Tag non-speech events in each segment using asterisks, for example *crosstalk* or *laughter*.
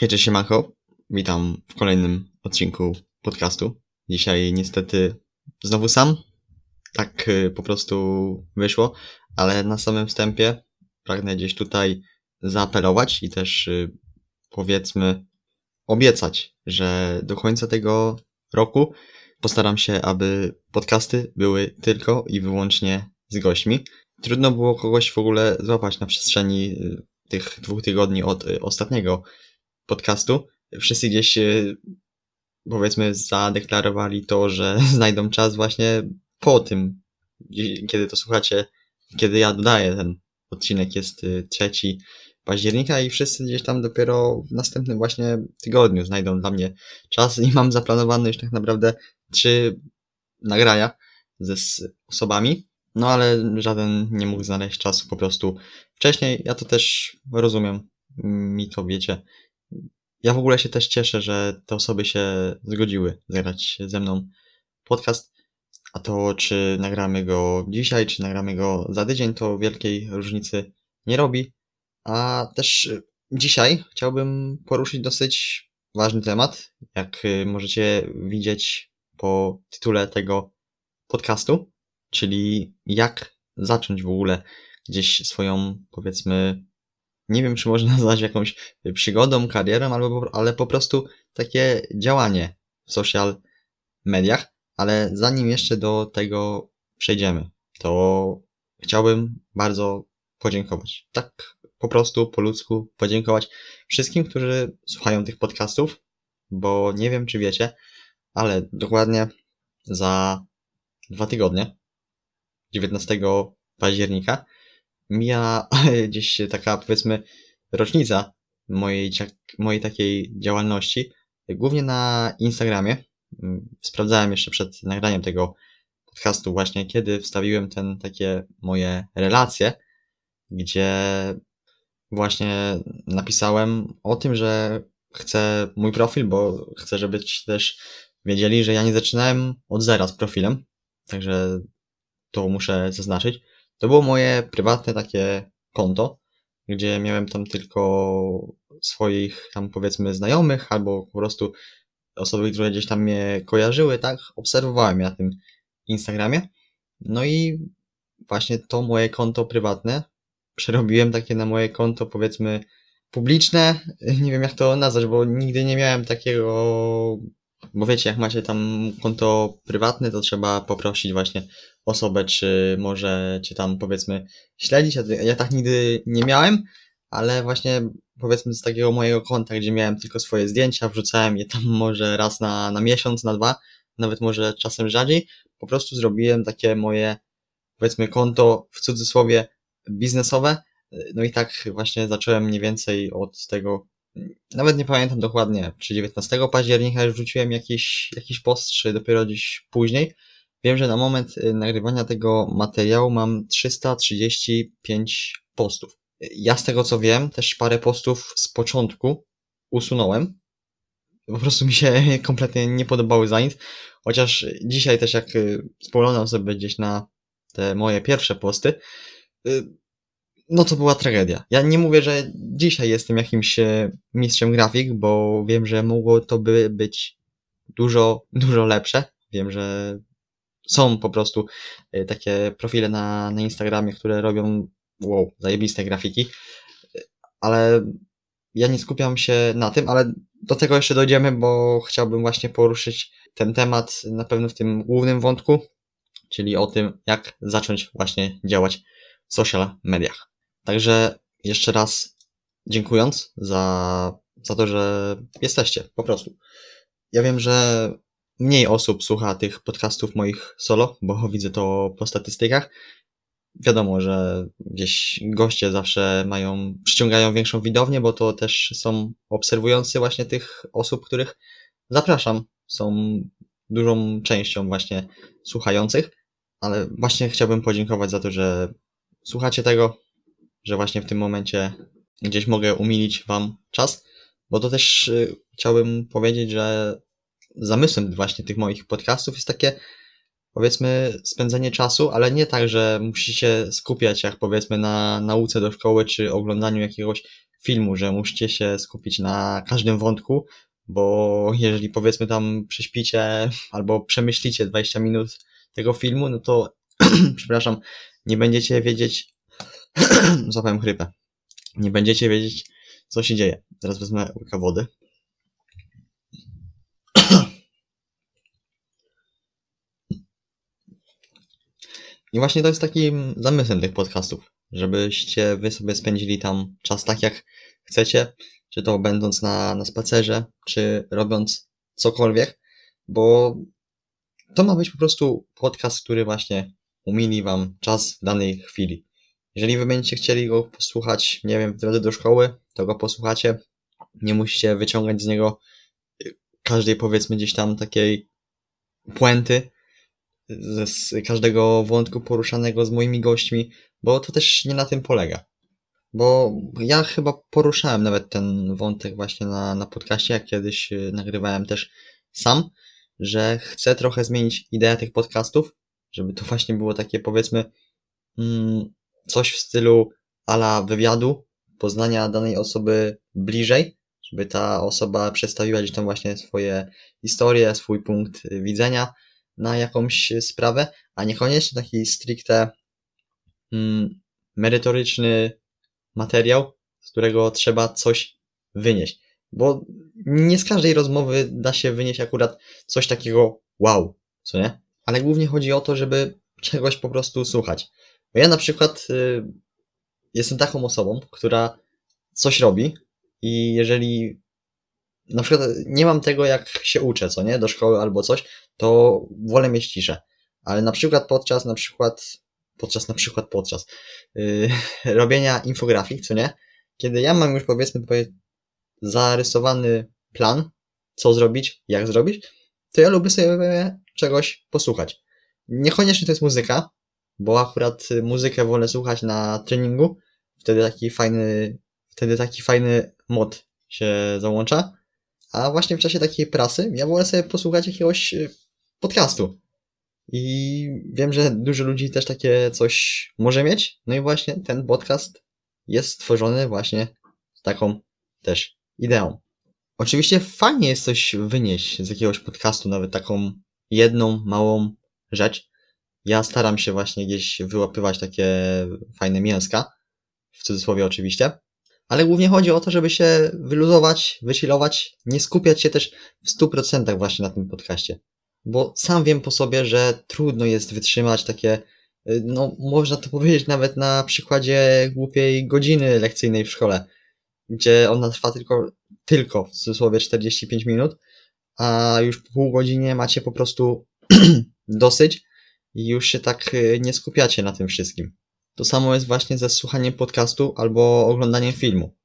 Hej, cześć siemanko. Witam w kolejnym odcinku podcastu. Dzisiaj niestety znowu sam. Tak y, po prostu wyszło, ale na samym wstępie pragnę gdzieś tutaj zaapelować i też y, powiedzmy obiecać, że do końca tego roku postaram się, aby podcasty były tylko i wyłącznie z gośćmi. Trudno było kogoś w ogóle złapać na przestrzeni y, tych dwóch tygodni od ostatniego podcastu. Wszyscy gdzieś y, powiedzmy zadeklarowali to, że *laughs* znajdą czas właśnie po tym, kiedy to słuchacie, kiedy ja dodaję ten odcinek jest y, 3 października i wszyscy gdzieś tam dopiero w następnym właśnie tygodniu znajdą dla mnie czas i mam zaplanowane już tak naprawdę trzy nagrania ze osobami, no ale żaden nie mógł znaleźć czasu po prostu wcześniej. Ja to też rozumiem, mi to wiecie. Ja w ogóle się też cieszę, że te osoby się zgodziły zagrać ze mną podcast. A to, czy nagramy go dzisiaj, czy nagramy go za tydzień, to wielkiej różnicy nie robi. A też y, dzisiaj chciałbym poruszyć dosyć ważny temat. Jak y, możecie widzieć po tytule tego podcastu, czyli jak zacząć w ogóle gdzieś swoją, powiedzmy, nie wiem, czy można *laughs* nazwać jakąś przygodą, karierą, albo, ale po prostu takie działanie w social mediach. Ale zanim jeszcze do tego przejdziemy, to chciałbym bardzo podziękować. Tak po prostu po ludzku podziękować wszystkim, którzy słuchają tych podcastów, bo nie wiem, czy wiecie, ale dokładnie za dwa tygodnie, 19 października, mija *laughs* gdzieś taka, powiedzmy, rocznica mojej, mojej takiej działalności, głównie na Instagramie. Mm, Sprawdzałem jeszcze przed nagraniem tego podcastu właśnie, kiedy wstawiłem ten takie moje relacje, gdzie właśnie napisałem o tym, że chcę mój profil, bo chcę, żebyście też wiedzieli, że ja nie zaczynałem od zera z profilem, także to muszę zaznaczyć. To było moje prywatne takie konto, gdzie miałem tam tylko swoich tam powiedzmy znajomych albo po prostu osoby, które gdzieś tam mnie kojarzyły, tak? Obserwowałem na tym Instagramie. No i właśnie to moje konto prywatne przerobiłem takie na moje konto powiedzmy publiczne. Nie wiem jak to nazwać, bo nigdy nie miałem takiego bo wiecie, jak macie tam konto prywatne, to trzeba poprosić właśnie osobę, czy może cię tam powiedzmy śledzić. Ja, ja tak nigdy nie miałem, ale właśnie powiedzmy z takiego mojego konta, gdzie miałem tylko swoje zdjęcia, wrzucałem je tam może raz na, na miesiąc, na dwa, nawet może czasem rzadziej. Po prostu zrobiłem takie moje powiedzmy konto w cudzysłowie biznesowe. No i tak właśnie zacząłem mniej więcej od tego nawet nie pamiętam dokładnie, czy 19 października już wrzuciłem jakiś, jakiś post, czy dopiero gdzieś później. Wiem, że na moment y, nagrywania tego materiału mam 335 postów. Ja z tego co wiem, też parę postów z początku usunąłem. Po prostu mi się *laughs* kompletnie nie podobały za nic. Chociaż dzisiaj też jak y, spoglądam sobie gdzieś na te moje pierwsze posty, y, no to była tragedia. Ja nie mówię, że dzisiaj jestem jakimś e, mistrzem grafik, bo wiem, że mogło to by być dużo, dużo lepsze. Wiem, że są po prostu e, takie profile na, na Instagramie, które robią wow, zajebiste grafiki, E, ale ja nie skupiam się na tym, ale do tego jeszcze dojdziemy, bo chciałbym właśnie poruszyć ten temat na pewno w tym głównym wątku, czyli o tym, jak zacząć właśnie działać w social mediach. Także jeszcze raz dziękując za, za to, że jesteście, po prostu. Ja wiem, że mniej osób słucha tych podcastów moich solo, bo *laughs* widzę to po statystykach. Wiadomo, że gdzieś goście zawsze mają, przyciągają większą widownię, bo to też są obserwujący właśnie tych osób, których zapraszam. Są dużą częścią właśnie słuchających, ale właśnie chciałbym podziękować za to, że słuchacie tego, że właśnie w tym momencie gdzieś mogę umilić Wam czas, bo to też y, chciałbym powiedzieć, że zamysłem właśnie tych moich podcastów jest takie, powiedzmy, spędzenie czasu, ale nie tak, że musicie skupiać jak powiedzmy na nauce do szkoły, czy oglądaniu jakiegoś filmu, że musicie się skupić na każdym wątku, bo jeżeli powiedzmy tam prześpicie albo przemyślicie 20 minut tego filmu, no to *clears throat* przepraszam, nie będziecie wiedzieć *clears throat* złapałem chrypę. Nie będziecie wiedzieć, co się dzieje. Teraz wezmę łyka wody. *clears throat* I właśnie to jest takim zamysłem tych podcastów, żebyście wy sobie spędzili tam czas tak jak chcecie, czy to będąc na, na spacerze, czy robiąc cokolwiek, bo to ma być po prostu podcast, który właśnie umili wam czas w danej chwili. Jeżeli wy będziecie chcieli go posłuchać, nie wiem, w drodze do szkoły, to go posłuchacie. Nie musicie wyciągać z niego każdej, powiedzmy, gdzieś tam takiej puenty, z każdego wątku poruszanego z moimi gośćmi, bo to też nie na tym polega. Bo ja chyba poruszałem nawet ten wątek właśnie na, na podcaście, jak kiedyś y, nagrywałem też sam, że chcę trochę zmienić ideę tych podcastów, żeby to właśnie było takie powiedzmy mm, coś w stylu ala wywiadu, poznania danej osoby bliżej, żeby ta osoba przedstawiła gdzieś tam właśnie swoje historie, swój punkt widzenia na jakąś sprawę, a niekoniecznie taki stricte mm, merytoryczny materiał, z którego trzeba coś wynieść. Bo nie z każdej rozmowy da się wynieść akurat coś takiego wow, co nie? Ale głównie chodzi o to, żeby czegoś po prostu słuchać. Bo ja na przykład y, jestem taką osobą, która coś robi i jeżeli na przykład nie mam tego, jak się uczę, co nie, do szkoły albo coś, to wolę mieć ciszę. Ale na przykład podczas, na przykład, podczas, na przykład podczas yy, *laughs* robienia infografik, co nie, kiedy ja mam już powiedzmy zarysowany plan, co zrobić, jak zrobić, to ja lubię sobie czegoś posłuchać. Niekoniecznie to jest muzyka, bo akurat muzykę wolę słuchać na treningu, wtedy taki fajny, wtedy taki fajny mod się załącza, a właśnie w czasie takiej prasy ja wolę sobie posłuchać jakiegoś y, podcastu. I wiem, że dużo ludzi też takie coś może mieć, no i właśnie ten podcast jest stworzony właśnie z taką też ideą. Oczywiście fajnie jest coś wynieść z jakiegoś podcastu, nawet taką jedną małą rzecz, ja staram się właśnie gdzieś wyłapywać takie fajne mięska, w cudzysłowie oczywiście, ale głównie chodzi o to, żeby się wyluzować, wychillować, nie skupiać się też w 100% właśnie na tym podcaście. Bo sam wiem po sobie, że trudno jest wytrzymać takie, y, no można to powiedzieć nawet na przykładzie głupiej godziny lekcyjnej w szkole, gdzie ona trwa tylko, tylko w cudzysłowie 45 minut, a już po pół godzinie macie po prostu *clears throat* dosyć i już się tak y, nie skupiacie na tym wszystkim. To samo jest właśnie ze słuchaniem podcastu albo oglądaniem filmu.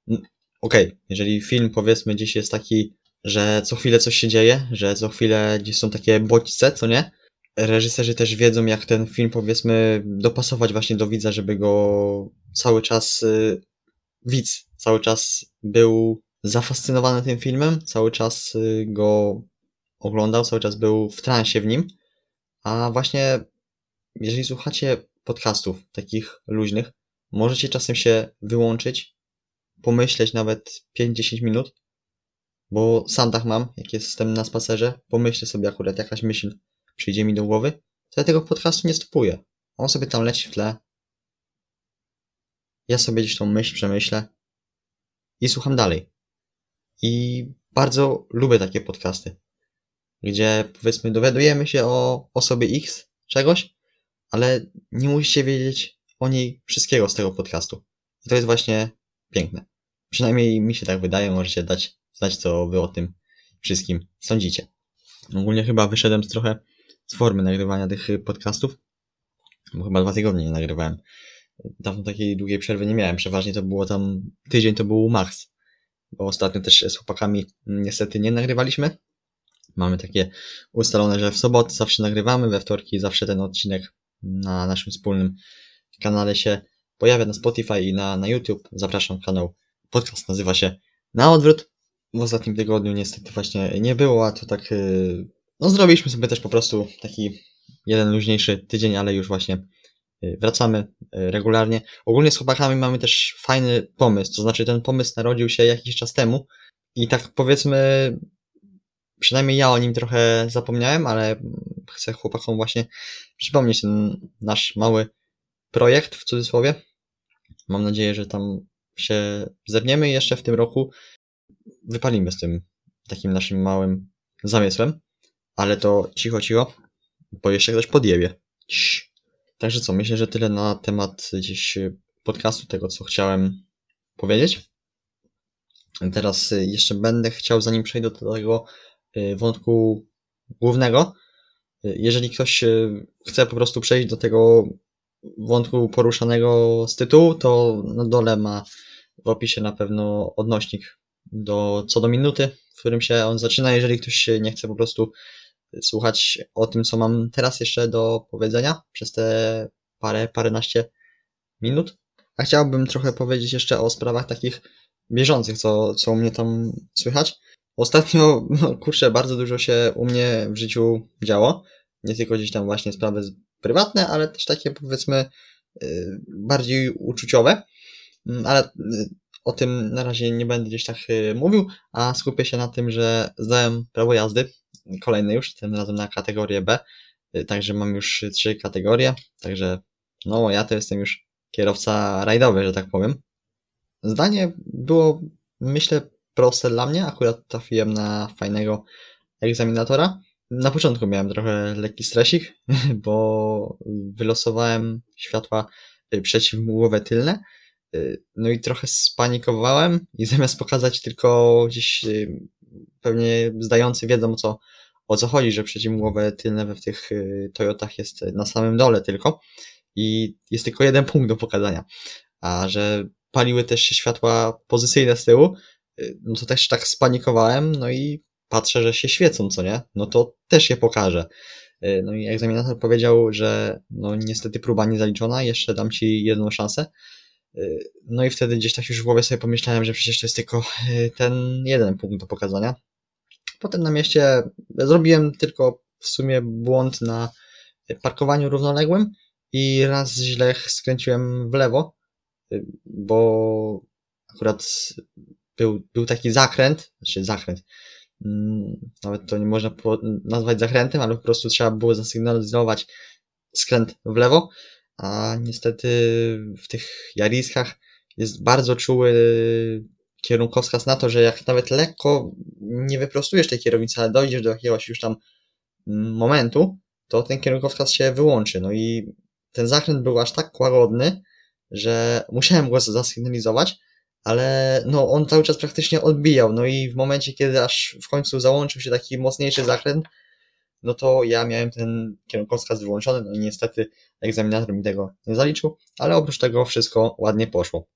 Okej, okay, jeżeli film powiedzmy gdzieś jest taki, że co chwilę coś się dzieje, że co chwilę gdzieś są takie bodźce, co nie? Reżyserzy też wiedzą, jak ten film powiedzmy dopasować właśnie do widza, żeby go cały czas yy, widz cały czas był zafascynowany tym filmem, cały czas yy, go oglądał, cały czas był w transie w nim. A właśnie jeżeli słuchacie podcastów takich luźnych, możecie czasem się wyłączyć, pomyśleć nawet 5-10 minut, bo sam tak mam, jak jestem na spacerze, pomyślę sobie akurat jakaś myśl przyjdzie mi do głowy, to ja tego podcastu nie stopuję. On sobie tam leci w tle. Ja sobie gdzieś tą myśl przemyślę i słucham dalej. I bardzo lubię takie podcasty, gdzie powiedzmy dowiadujemy się o osobie X czegoś, ale nie musicie wiedzieć o niej wszystkiego z tego podcastu. I to jest właśnie piękne. Przynajmniej mi się tak wydaje, możecie dać znać, co wy o tym wszystkim sądzicie. Ogólnie chyba wyszedłem z trochę z formy nagrywania tych podcastów, bo chyba dwa tygodnie nie nagrywałem. Dawno takiej długiej przerwy nie miałem, przeważnie to było tam, tydzień to był max, bo ostatnio też z chłopakami niestety nie nagrywaliśmy. Mamy takie ustalone, że w soboty zawsze nagrywamy, we wtorki zawsze ten odcinek na naszym wspólnym kanale się pojawia na Spotify i na, na YouTube. Zapraszam, kanał podcast nazywa się Na Odwrót. W ostatnim tygodniu niestety właśnie nie było, a to tak, y, no zrobiliśmy sobie też po prostu taki jeden luźniejszy tydzień, ale już właśnie y, wracamy y, regularnie. Ogólnie z chłopakami mamy też fajny pomysł, to znaczy ten pomysł narodził się jakiś czas temu i tak powiedzmy, przynajmniej ja o nim trochę zapomniałem, ale chcę chłopakom właśnie przypomnieć ten nasz mały projekt w cudzysłowie. Mam nadzieję, że tam się zerniemy i jeszcze w tym roku wypalimy z tym takim naszym małym zamysłem. Ale to cicho, cicho, bo jeszcze ktoś podjebie. Cii. Także co, myślę, że tyle na temat gdzieś podcastu, tego co chciałem powiedzieć. Teraz jeszcze będę chciał, zanim przejdę do tego y, wątku głównego, jeżeli ktoś y, chce po prostu przejść do tego wątku poruszanego z tytułu, to na dole ma w opisie na pewno odnośnik do, co do minuty, w którym się on zaczyna, jeżeli ktoś nie chce po prostu słuchać o tym, co mam teraz jeszcze do powiedzenia przez te parę, paręnaście minut. A chciałbym trochę powiedzieć jeszcze o sprawach takich bieżących, co, co u mnie tam słychać. Ostatnio, *laughs* no kurczę, bardzo dużo się u mnie w życiu działo. Nie tylko gdzieś tam właśnie sprawy prywatne, ale też takie powiedzmy y, bardziej uczuciowe. Mm, ale y, o tym na razie nie będę gdzieś tak y, mówił, a skupię się na tym, że zdałem prawo jazdy, kolejny już, tym razem na kategorię B, także mam już trzy kategorie, także no ja to jestem już kierowca rajdowy, że tak powiem. Zdanie było, myślę, proste dla mnie, akurat trafiłem na fajnego egzaminatora, na początku miałem trochę lekki stresik, *laughs* bo wylosowałem światła y, przeciwmgłowe tylne, y, no i trochę spanikowałem i *laughs* zamiast pokazać tylko gdzieś y, pewnie zdający wiedzą co, o co chodzi, że przeciwmgłowe tylne w tych Toyotach jest na samym dole tylko i jest tylko jeden punkt do pokazania, a że paliły też się światła pozycyjne z tyłu, no to też tak spanikowałem, no i patrzę, że się świecą, co nie? No to też je pokażę. Y, no i egzaminator powiedział, że no niestety próba nie zaliczona, jeszcze dam ci jedną szansę. Y, no i wtedy gdzieś tak już w głowie sobie pomyślałem, że przecież to jest tylko y, ten jeden punkt do pokazania. Potem na mieście zrobiłem tylko w sumie błąd na parkowaniu równoległym i raz źle skręciłem w lewo, bo akurat był, był taki zakręt, znaczy zakręt, nawet to nie można nazwać zakrętem, ale po prostu trzeba było zasygnalizować skręt w lewo, a niestety w tych jariskach jest bardzo czuły kierunkowskaz na to, że jak nawet lekko nie wyprostujesz tej kierownicy, ale dojdziesz do jakiegoś już tam mm, momentu, to ten kierunkowskaz się wyłączy. No i ten zakręt był aż tak łagodny, że musiałem go zasygnalizować, ale no on cały czas praktycznie odbijał, no i w momencie, kiedy aż w końcu załączył się taki mocniejszy zakręt, no to ja miałem ten kierunkowskaz wyłączony, no i niestety egzaminator mi tego nie zaliczył, ale oprócz tego wszystko ładnie poszło.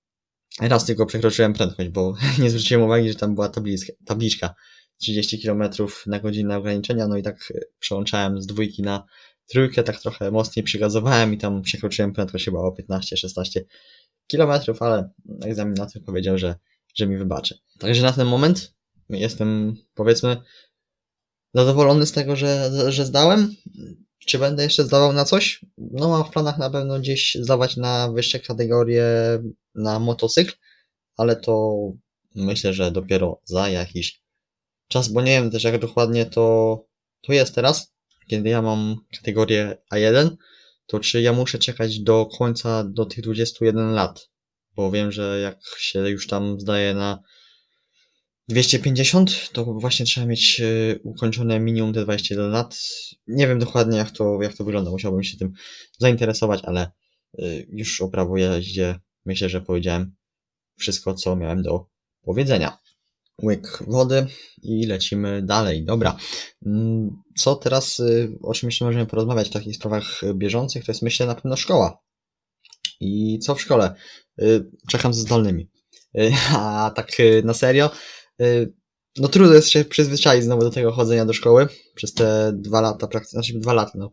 Raz tylko przekroczyłem prędkość, bo *laughs* nie zwróciłem uwagi, że tam była tabliczka, tabliczka 30 km na godzinę ograniczenia, no i tak przełączałem z dwójki na trójkę, tak trochę mocniej przygazowałem i tam przekroczyłem prędkość chyba o 15-16 kilometrów, ale egzaminator powiedział, że, że mi wybaczy. Także na ten moment jestem, powiedzmy, zadowolony z tego, że, że zdałem. Czy będę jeszcze zdawał na coś? No mam w planach na pewno gdzieś zdawać na wyższe kategorie na motocykl, ale to myślę, że dopiero za jakiś czas, bo nie wiem też jak dokładnie to, to jest teraz, kiedy ja mam kategorię A1, to czy ja muszę czekać do końca, do tych 21 lat? Bo wiem, że jak się już tam zdaje na 250, to właśnie trzeba mieć e, ukończone minimum te 21 lat. Nie wiem dokładnie jak to, jak to wygląda, musiałbym się tym zainteresować, ale e, już o prawo jeździe myślę, że powiedziałem wszystko, co miałem do powiedzenia łyk wody i lecimy dalej. Dobra. Mm, co teraz, y, o czym jeszcze możemy porozmawiać w takich sprawach bieżących, to jest myślę na pewno szkoła. I co w szkole? Y, czekam ze zdalnymi. Y, *laughs* a tak na serio, no trudno jest się przyzwyczaić znowu do tego chodzenia do szkoły przez te dwa lata, praktycznie, znaczy dwa lata, no.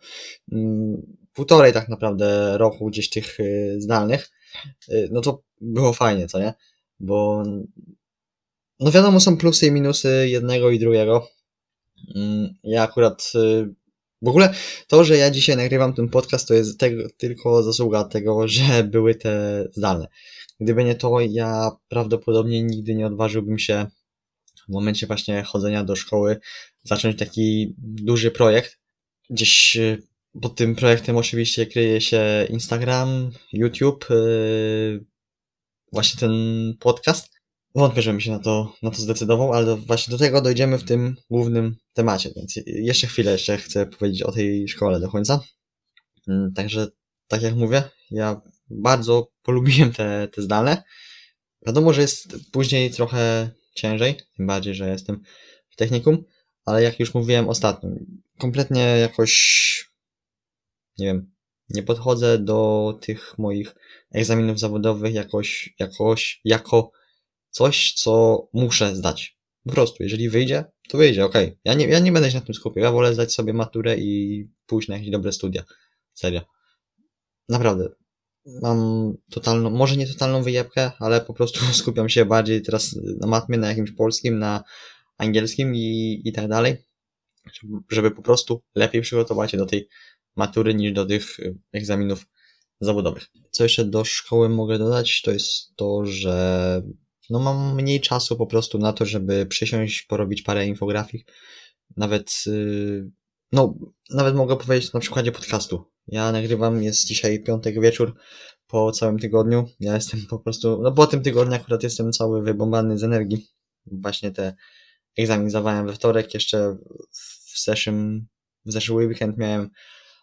Mm, półtorej tak naprawdę roku gdzieś tych zdalnych. No to było fajnie, co nie? Bo no wiadomo, są plusy i minusy jednego i drugiego. Mm, ja akurat y, W ogóle to, że ja dzisiaj nagrywam ten podcast, to jest tego, tylko zasługa tego, *laughs* że były te zdalne. Gdyby nie to, ja prawdopodobnie nigdy nie odważyłbym się w momencie właśnie chodzenia do szkoły zacząć taki duży projekt. Gdzieś y, pod tym projektem oczywiście kryje się Instagram, YouTube, yy, właśnie ten podcast. Wątpię, żebym się na to, na to zdecydował, ale właśnie do tego dojdziemy w tym głównym temacie, więc jeszcze chwilę jeszcze chcę powiedzieć o tej szkole do końca. Mm, także, tak jak mówię, ja bardzo polubiłem te, te zdalne. Wiadomo, że jest później trochę ciężej, tym bardziej, że jestem w technikum, ale jak już mówiłem ostatnio, kompletnie jakoś, nie wiem, nie podchodzę do tych moich egzaminów zawodowych jakoś, jakoś, jako coś, co muszę zdać. Po prostu, jeżeli wyjdzie, to wyjdzie, okej. Ja, nie, ja nie będę się na tym skupiał, ja wolę zdać sobie maturę i pójść na jakieś dobre studia. Serio. Naprawdę. Mam totalną, może nie totalną wyjebkę, ale po prostu *laughs* skupiam się bardziej teraz na matmie, na jakimś polskim, na angielskim i, i tak dalej, żeby po prostu lepiej przygotować się do tej matury niż do tych egzaminów zawodowych. Co jeszcze do szkoły mogę dodać, to jest to, że no mam mniej czasu po prostu na to, żeby przysiąść, porobić parę infografik. Nawet, y, no, nawet mogę powiedzieć na przykładzie podcastu. Ja nagrywam, jest dzisiaj piątek wieczór po całym tygodniu. Ja jestem po prostu, no po tym tygodniu akurat jestem cały wybombany z energii. Właśnie te egzamin zdawałem we wtorek, jeszcze w zeszłym, w zeszły weekend miałem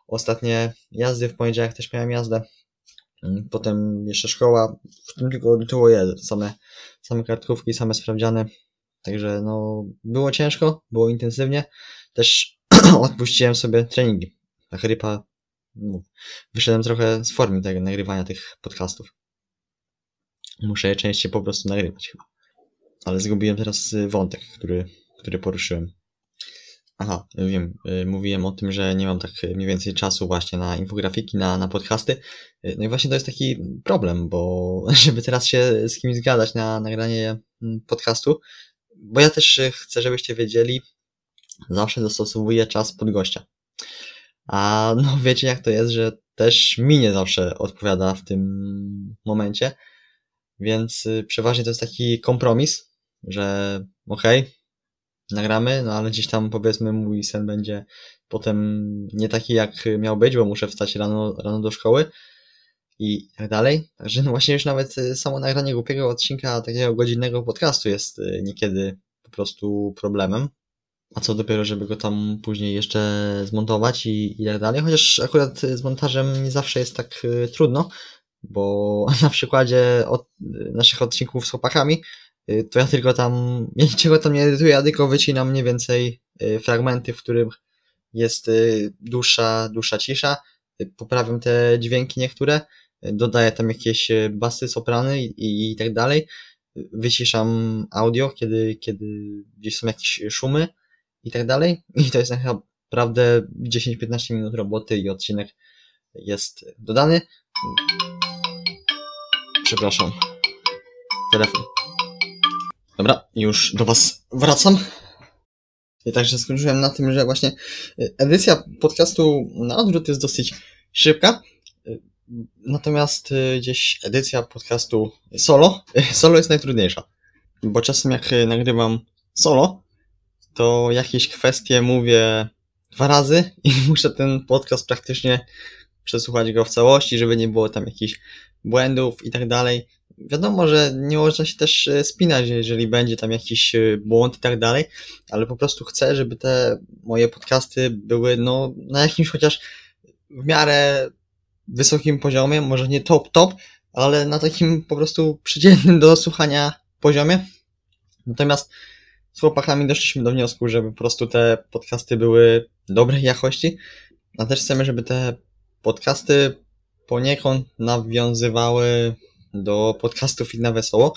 ostatnie jazdy, w poniedziałek też miałem jazdę. Mm, potem jeszcze szkoła, w tym tygodniu to je, same, same kartkówki, same sprawdziane. Także no, było ciężko, było intensywnie. Też *clears throat* odpuściłem sobie treningi. Ta chrypa, no, wyszedłem trochę z formy tego nagrywania tych podcastów. Muszę je częściej po prostu nagrywać chyba. Ale zgubiłem teraz wątek, który, który poruszyłem. Aha, wiem, y, mówiłem o tym, że nie mam tak mniej więcej czasu właśnie na infografiki, na, na podcasty. Y, no i właśnie to jest taki problem, bo *laughs* żeby teraz się z kimś zgadać na nagranie mm, podcastu, bo ja też chcę, żebyście wiedzieli, zawsze dostosowuję czas pod gościa. A no *laughs* wiecie jak to jest, że też mi nie zawsze odpowiada w tym momencie, więc y, przeważnie to jest taki kompromis, że okej, okay, nagramy, no ale gdzieś tam powiedzmy mój sen będzie potem nie taki jak miał być, bo muszę wstać rano, rano do szkoły i tak dalej. Także no właśnie już nawet y, samo nagranie głupiego odcinka takiego godzinnego podcastu jest y, niekiedy po prostu problemem. A co dopiero, żeby go tam później jeszcze zmontować i, i tak dalej. Chociaż akurat z montażem nie zawsze jest tak y, trudno, bo *laughs* na przykładzie od naszych odcinków z chłopakami Y, to ja tylko tam, *laughs* niczego tam nie edytuję, ja tylko wycinam mniej więcej y, fragmenty, w których jest y, dłuższa, dłuższa cisza, poprawiam te dźwięki niektóre, dodaję tam jakieś basy, soprany i, i tak dalej, wyciszam audio, kiedy, kiedy gdzieś są jakieś szumy i tak dalej *laughs* i to jest naprawdę 10-15 minut roboty i odcinek jest dodany. Przepraszam. Telefon. Dobra, już do Was wracam. I także skończyłem na tym, że właśnie y, edycja podcastu na odwrót jest dosyć szybka. Y, natomiast y, gdzieś edycja podcastu solo, *laughs* solo jest najtrudniejsza. Bo czasem jak nagrywam solo, to jakieś kwestie mówię dwa razy i *laughs* muszę ten podcast praktycznie przesłuchać go w całości, żeby nie było tam jakichś błędów i tak dalej wiadomo, że nie można się też e, spinać, jeżeli będzie tam jakiś e, błąd i tak dalej, ale po prostu chcę, żeby te moje podcasty były no, na jakimś chociaż w miarę wysokim poziomie, może nie top, top, ale na takim po prostu przydzielnym do słuchania poziomie. Natomiast z chłopakami doszliśmy do wniosku, żeby po prostu te podcasty były dobrej jakości, a też chcemy, żeby te podcasty poniekąd nawiązywały do podcastu Fit na Wesoło,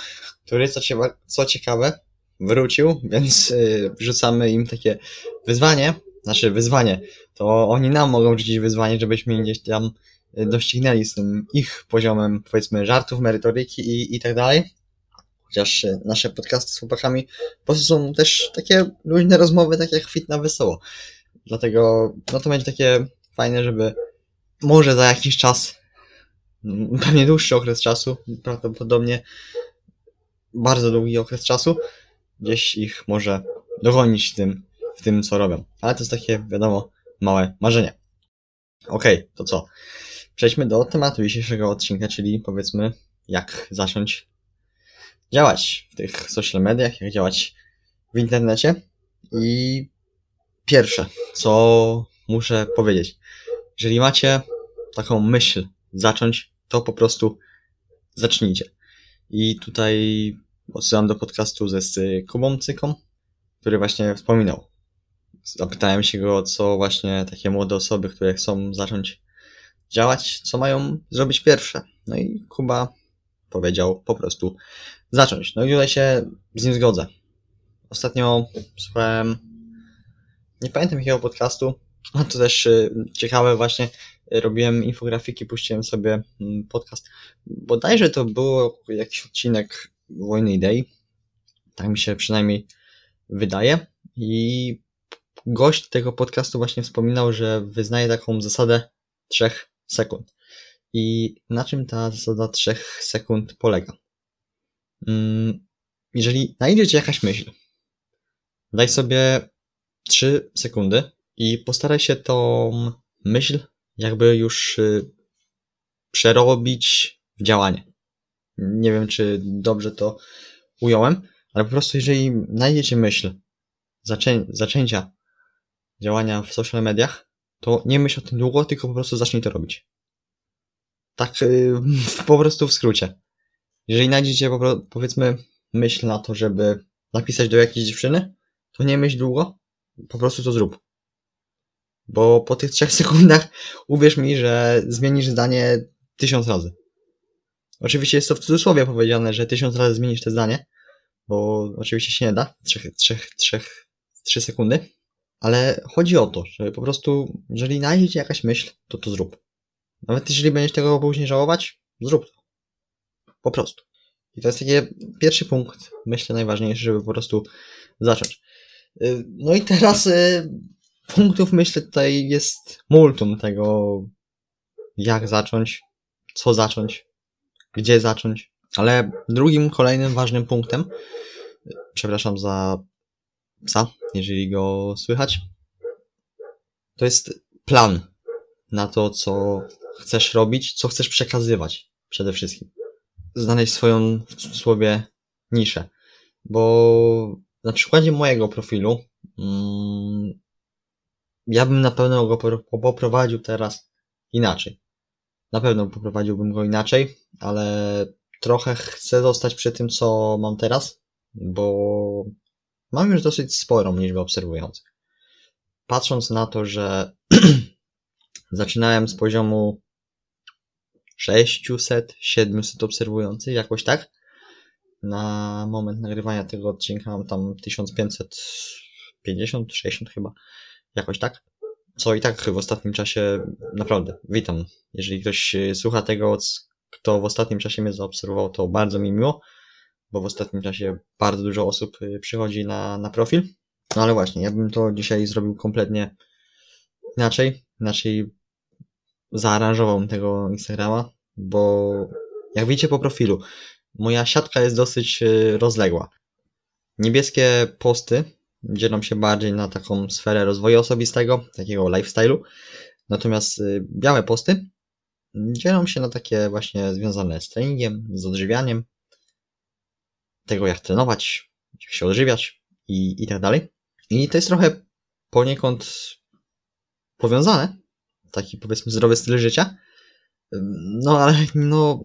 który co, co ciekawe wrócił, więc yy, wrzucamy im takie wyzwanie, znaczy wyzwanie, to oni nam mogą rzucić wyzwanie, żebyśmy gdzieś tam y, doścignęli z tym ich poziomem, powiedzmy, żartów, merytoryki i, i tak dalej. Chociaż y, nasze podcasty z chłopakami po prostu są też takie luźne rozmowy, tak jak Fit na Wesoło. Dlatego, no to będzie takie fajne, żeby może za jakiś czas, *laughs* pewnie dłuższy okres czasu, prawdopodobnie bardzo długi okres czasu, gdzieś ich może dogonić w tym, w tym co robią. Ale to jest takie, wiadomo, małe marzenie. Okej, okay, to co? Przejdźmy do tematu dzisiejszego odcinka, czyli powiedzmy, jak zacząć działać w tych social mediach, jak działać w internecie. I pierwsze, co muszę powiedzieć, jeżeli macie taką myśl zacząć, to po prostu zacznijcie. I tutaj odsyłam do podcastu ze Kubą Cyką, który właśnie wspominał. Zapytałem się go, co właśnie takie młode osoby, które chcą zacząć działać, co mają zrobić pierwsze. No i Kuba powiedział po prostu zacząć. No i tutaj się z nim zgodzę. Ostatnio słuchałem, nie pamiętam jakiego podcastu, a to też y, ciekawe właśnie, robiłem infografiki, puściłem sobie mm, podcast. Bodajże to było jakiś odcinek Wojny Idei, tak mi się przynajmniej wydaje i gość tego podcastu właśnie wspominał, że wyznaje taką zasadę trzech sekund. I na czym ta zasada 3 sekund polega? Mm, jeżeli znajdzie Ci jakaś myśl, daj sobie 3 sekundy i postaraj się tą myśl jakby już y, przerobić w działanie. Nie wiem, czy dobrze to ująłem, ale po prostu jeżeli znajdziecie myśl zaczę zaczęcia działania w social mediach, to nie myśl o tym długo, tylko po prostu zacznij to robić. Tak y, *laughs* po prostu w skrócie. Jeżeli znajdziecie powiedzmy myśl na to, żeby napisać do jakiejś dziewczyny, to nie myśl długo, po prostu to zrób. Bo po tych trzech *laughs* sekundach uwierz mi, że zmienisz zdanie tysiąc razy. Oczywiście jest to w cudzysłowie powiedziane, że tysiąc razy zmienisz te zdanie, bo oczywiście się nie da, trzech, trzech, trzech, trzy sekundy, ale chodzi o to, że po prostu, jeżeli znajdziecie jakaś myśl, to to zrób. Nawet jeżeli będziesz tego później żałować, zrób to. Po prostu. I to jest taki pierwszy punkt, myślę, najważniejszy, żeby po prostu zacząć. Y, no i teraz y, punktów, myślę, tutaj jest multum tego, jak zacząć, co zacząć, gdzie zacząć. Ale drugim, kolejnym ważnym punktem, przepraszam za psa, jeżeli go słychać, to jest plan na to, co chcesz robić, co chcesz przekazywać przede wszystkim. Znaleźć swoją, w cudzysłowie, niszę. Bo na przykładzie mojego profilu mm, ja bym na pewno go poprowadził teraz inaczej. Na pewno poprowadziłbym go inaczej, ale trochę chcę zostać przy tym, co mam teraz, bo mam już dosyć sporą liczbę obserwujących. Patrząc na to, że *clears throat* zaczynałem z poziomu 600, 700 obserwujących, jakoś tak. Na moment nagrywania tego odcinka mam tam 1550, 60 chyba, jakoś tak. Co i tak w ostatnim czasie naprawdę witam. Jeżeli ktoś słucha tego, kto w ostatnim czasie mnie zaobserwował, to bardzo mi miło, bo w ostatnim czasie bardzo dużo osób przychodzi na, na profil. No ale właśnie, ja bym to dzisiaj zrobił kompletnie inaczej. Inaczej zaaranżowałbym tego Instagrama, bo jak widzicie po profilu, moja siatka jest dosyć y, rozległa. Niebieskie posty dzielą się bardziej na taką sferę rozwoju osobistego, takiego lifestyle'u, natomiast y, białe posty dzielą się na takie właśnie związane z treningiem, z odżywianiem, tego jak trenować, jak się odżywiać i, i tak dalej. I to jest trochę poniekąd powiązane, taki powiedzmy zdrowy styl życia, no ale no.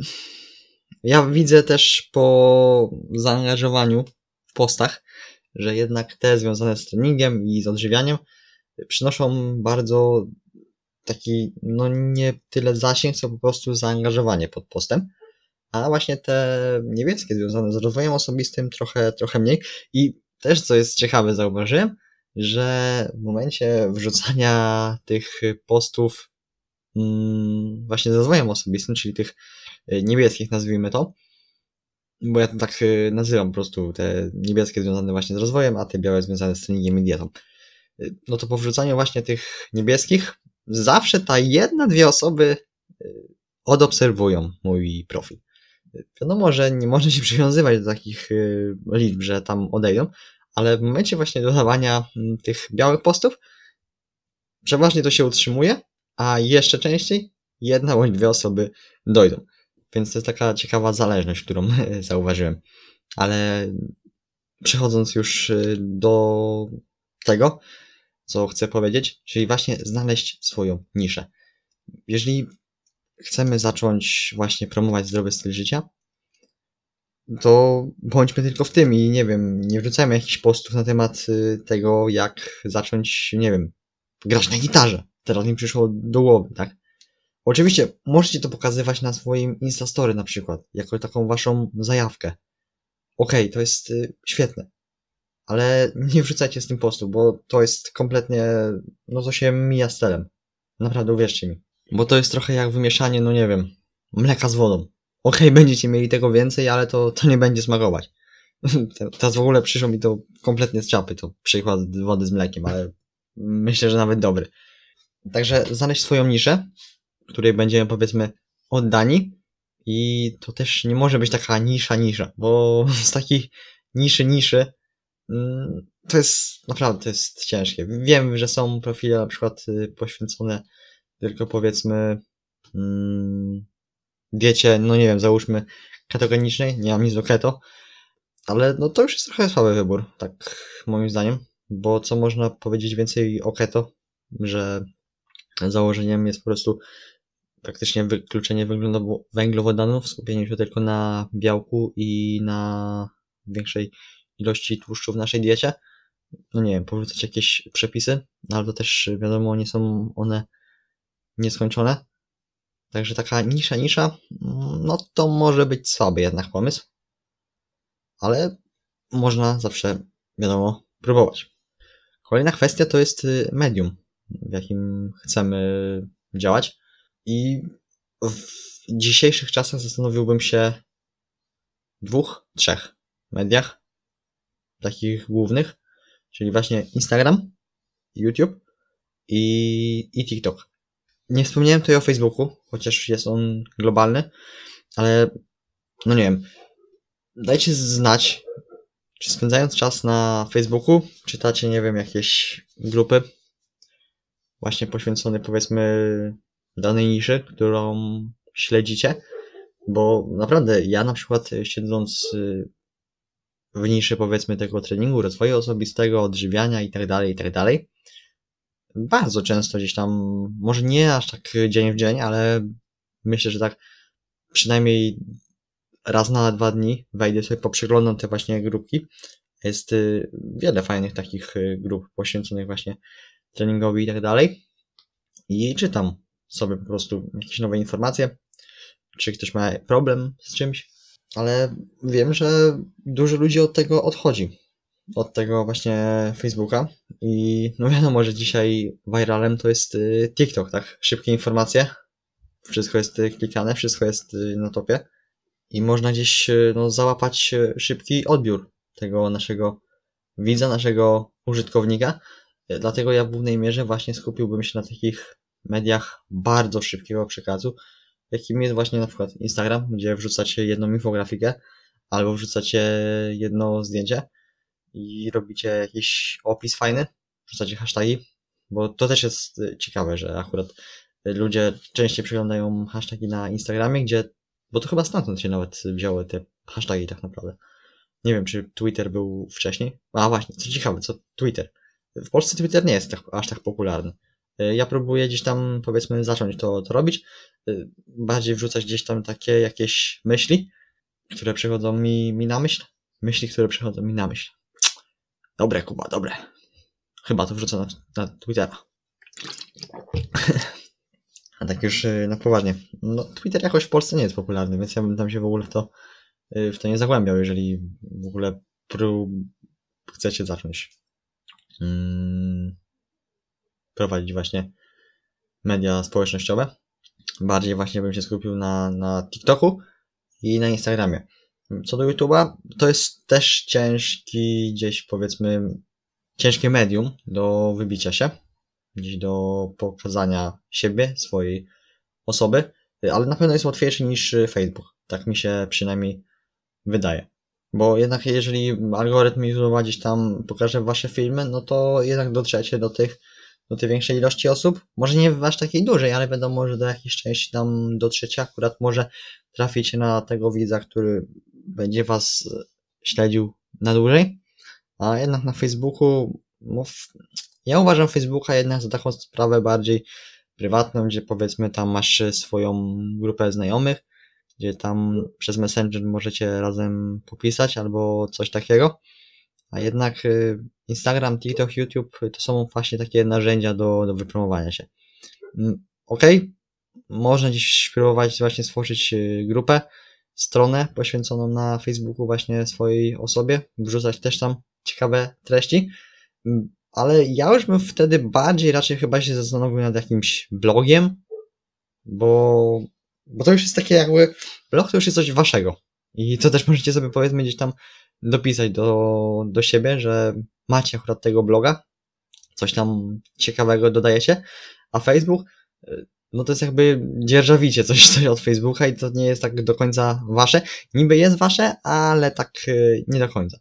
Ja widzę też po zaangażowaniu w postach, że jednak te związane z treningiem i z odżywianiem przynoszą bardzo taki, no nie tyle zasięg, co po prostu zaangażowanie pod postem. A właśnie te niebieskie związane z rozwojem osobistym trochę, trochę mniej. I też co jest ciekawe, zauważyłem, że w momencie wrzucania tych postów Mm, właśnie z rozwojem osobistym, czyli tych e, niebieskich, nazwijmy to, bo ja to tak e, nazywam po prostu te niebieskie związane właśnie z rozwojem, a te białe związane z treningiem i dietą. y, no to po wrzucaniu właśnie tych niebieskich, zawsze ta jedna, dwie osoby y, odobserwują mój profil. Wiadomo, że nie można się przywiązywać do takich liczb, że tam odejdą, ale w momencie właśnie dodawania tych białych postów przeważnie to się utrzymuje, a jeszcze częściej jedna bądź dwie osoby dojdą. Więc to jest taka ciekawa zależność, którą *laughs* zauważyłem. Ale przechodząc już y, do tego, co chcę powiedzieć, czyli właśnie znaleźć swoją niszę. Jeżeli chcemy zacząć właśnie promować zdrowy styl życia, to bądźmy tylko w tym i nie wiem, nie wrzucajmy jakichś postów na temat y, tego, jak zacząć, nie wiem, grać na gitarze. Teraz mi przyszło do głowy, tak? Oczywiście możecie to pokazywać na swoim Instastory na przykład, jako taką waszą zajawkę. Okej, okay, to jest y, świetne, ale *laughs* nie wrzucajcie z tym postu, bo to jest kompletnie, no to się mija z celem. Naprawdę uwierzcie mi. Bo to jest trochę jak wymieszanie, no nie wiem, mleka z wodą. Okej, okay, *laughs* będziecie mieli tego więcej, ale to, to nie będzie smakować. *laughs* Teraz w ogóle przyszło mi to kompletnie z czapy, to przykład wody z mlekiem, ale myślę, że nawet dobry. Także znaleźć swoją niszę, której będziemy powiedzmy oddani i to też nie może być taka nisza nisza, bo *laughs* z takich niszy niszy mm, to jest naprawdę to jest ciężkie. Wiem, że są profile na przykład y, poświęcone tylko powiedzmy mm, diecie, no nie wiem, załóżmy ketogenicznej, nie mam nic do keto, ale no to już jest trochę słaby wybór, tak moim zdaniem, bo co można powiedzieć więcej o keto, że założeniem jest po prostu praktycznie wykluczenie węglowodanów, skupienie się tylko na białku i na większej ilości tłuszczu w naszej diecie. No nie wiem, porzucać jakieś przepisy, no ale to też wiadomo, nie są one nieskończone. Także taka nisza, nisza, no to może być słaby jednak pomysł. Ale można zawsze, wiadomo, próbować. Kolejna kwestia to jest y, medium, w jakim chcemy działać. I w dzisiejszych czasach zastanowiłbym się dwóch, trzech mediach, takich głównych, czyli właśnie Instagram, YouTube i, i TikTok. Nie wspomniałem tutaj o Facebooku, chociaż jest on globalny, ale no nie wiem. Dajcie znać, czy spędzając czas na Facebooku czytacie, nie wiem, jakieś grupy właśnie poświęcone powiedzmy danej niszy, którą śledzicie, bo naprawdę ja na przykład siedząc y, w niszy powiedzmy tego treningu, rozwoju osobistego, odżywiania i tak dalej, i tak dalej, bardzo często gdzieś tam, może nie aż tak dzień w dzień, ale myślę, że tak przynajmniej raz na dwa dni wejdę sobie, poprzeglądam te właśnie grupki. Jest y, wiele fajnych takich grup poświęconych właśnie treningowi i tak dalej. I czytam sobie po prostu jakieś nowe informacje, czy ktoś ma problem z czymś, ale wiem, że dużo ludzi od tego odchodzi. Od tego właśnie Facebooka i no wiadomo, że dzisiaj viralem to jest y, TikTok, tak? Szybkie informacje, wszystko jest y, klikane, wszystko jest y, na topie i można gdzieś no, załapać szybki odbiór tego naszego widza, naszego użytkownika. Dlatego ja w głównej mierze właśnie skupiłbym się na takich mediach bardzo szybkiego przekazu, jakim jest właśnie na przykład Instagram, gdzie wrzucacie jedną infografikę albo wrzucacie jedno zdjęcie i robicie jakiś opis fajny, wrzucacie hasztagi, bo to też jest ciekawe, że akurat ludzie częściej przeglądają hasztagi na Instagramie, gdzie, bo to chyba stamtąd się nawet wzięły te hasztagi tak naprawdę. Nie wiem, czy Twitter był wcześniej. A właśnie, co ciekawe, co Twitter. W Polsce Twitter nie jest tak, aż tak popularny. E, ja próbuję gdzieś tam, powiedzmy, zacząć to, to robić, e, bardziej wrzucać gdzieś tam takie jakieś myśli, które przychodzą mi, mi na myśl. Myśli, które przychodzą mi na myśl. Dobre, Kuba, dobre. Chyba to wrzucę na, na Twittera. *laughs* A tak już e, na poważnie. No, Twitter jakoś w Polsce nie jest popularny, więc ja bym tam się w ogóle w to, w to nie zagłębiał, jeżeli w ogóle prób chcecie zacząć. Hmm prowadzić właśnie media społecznościowe. Bardziej właśnie bym się skupił na, na TikToku i na Instagramie. Co do YouTube'a, to jest też ciężki gdzieś powiedzmy ciężkie medium do wybicia się, gdzieś do pokazania siebie, swojej osoby, ale na pewno jest łatwiejszy niż Facebook. Tak mi się przynajmniej wydaje. Bo jednak jeżeli algorytm YouTube'a gdzieś tam pokaże wasze filmy, no to jednak dotrzecie do tych, do tej większej ilości osób. Może nie aż takiej dużej, ale wiadomo, że do jakiejś części tam dotrzecie. Akurat może traficie na tego widza, który będzie was śledził na dłużej. A jednak na Facebooku, no, ja uważam Facebooka jednak za taką sprawę bardziej prywatną, gdzie powiedzmy tam masz swoją grupę znajomych, gdzie tam przez Messenger możecie razem popisać albo coś takiego. A jednak y, Instagram, TikTok, YouTube to są właśnie takie narzędzia do, do wypromowania się. Mm, ok, można dziś spróbować właśnie stworzyć y, grupę, stronę poświęconą na Facebooku właśnie swojej osobie, wrzucać też tam ciekawe treści, mm, ale ja już bym wtedy bardziej raczej chyba się zastanowił nad jakimś blogiem, bo, bo to już jest takie jakby, blog to już jest coś waszego. I to też możecie sobie powiedzmy gdzieś tam dopisać do, do siebie, że macie akurat tego bloga, coś tam ciekawego dodajecie, a Facebook, y, no to jest jakby dzierżawicie coś, coś od Facebooka i to nie jest tak do końca wasze. Niby jest wasze, ale tak y, nie do końca.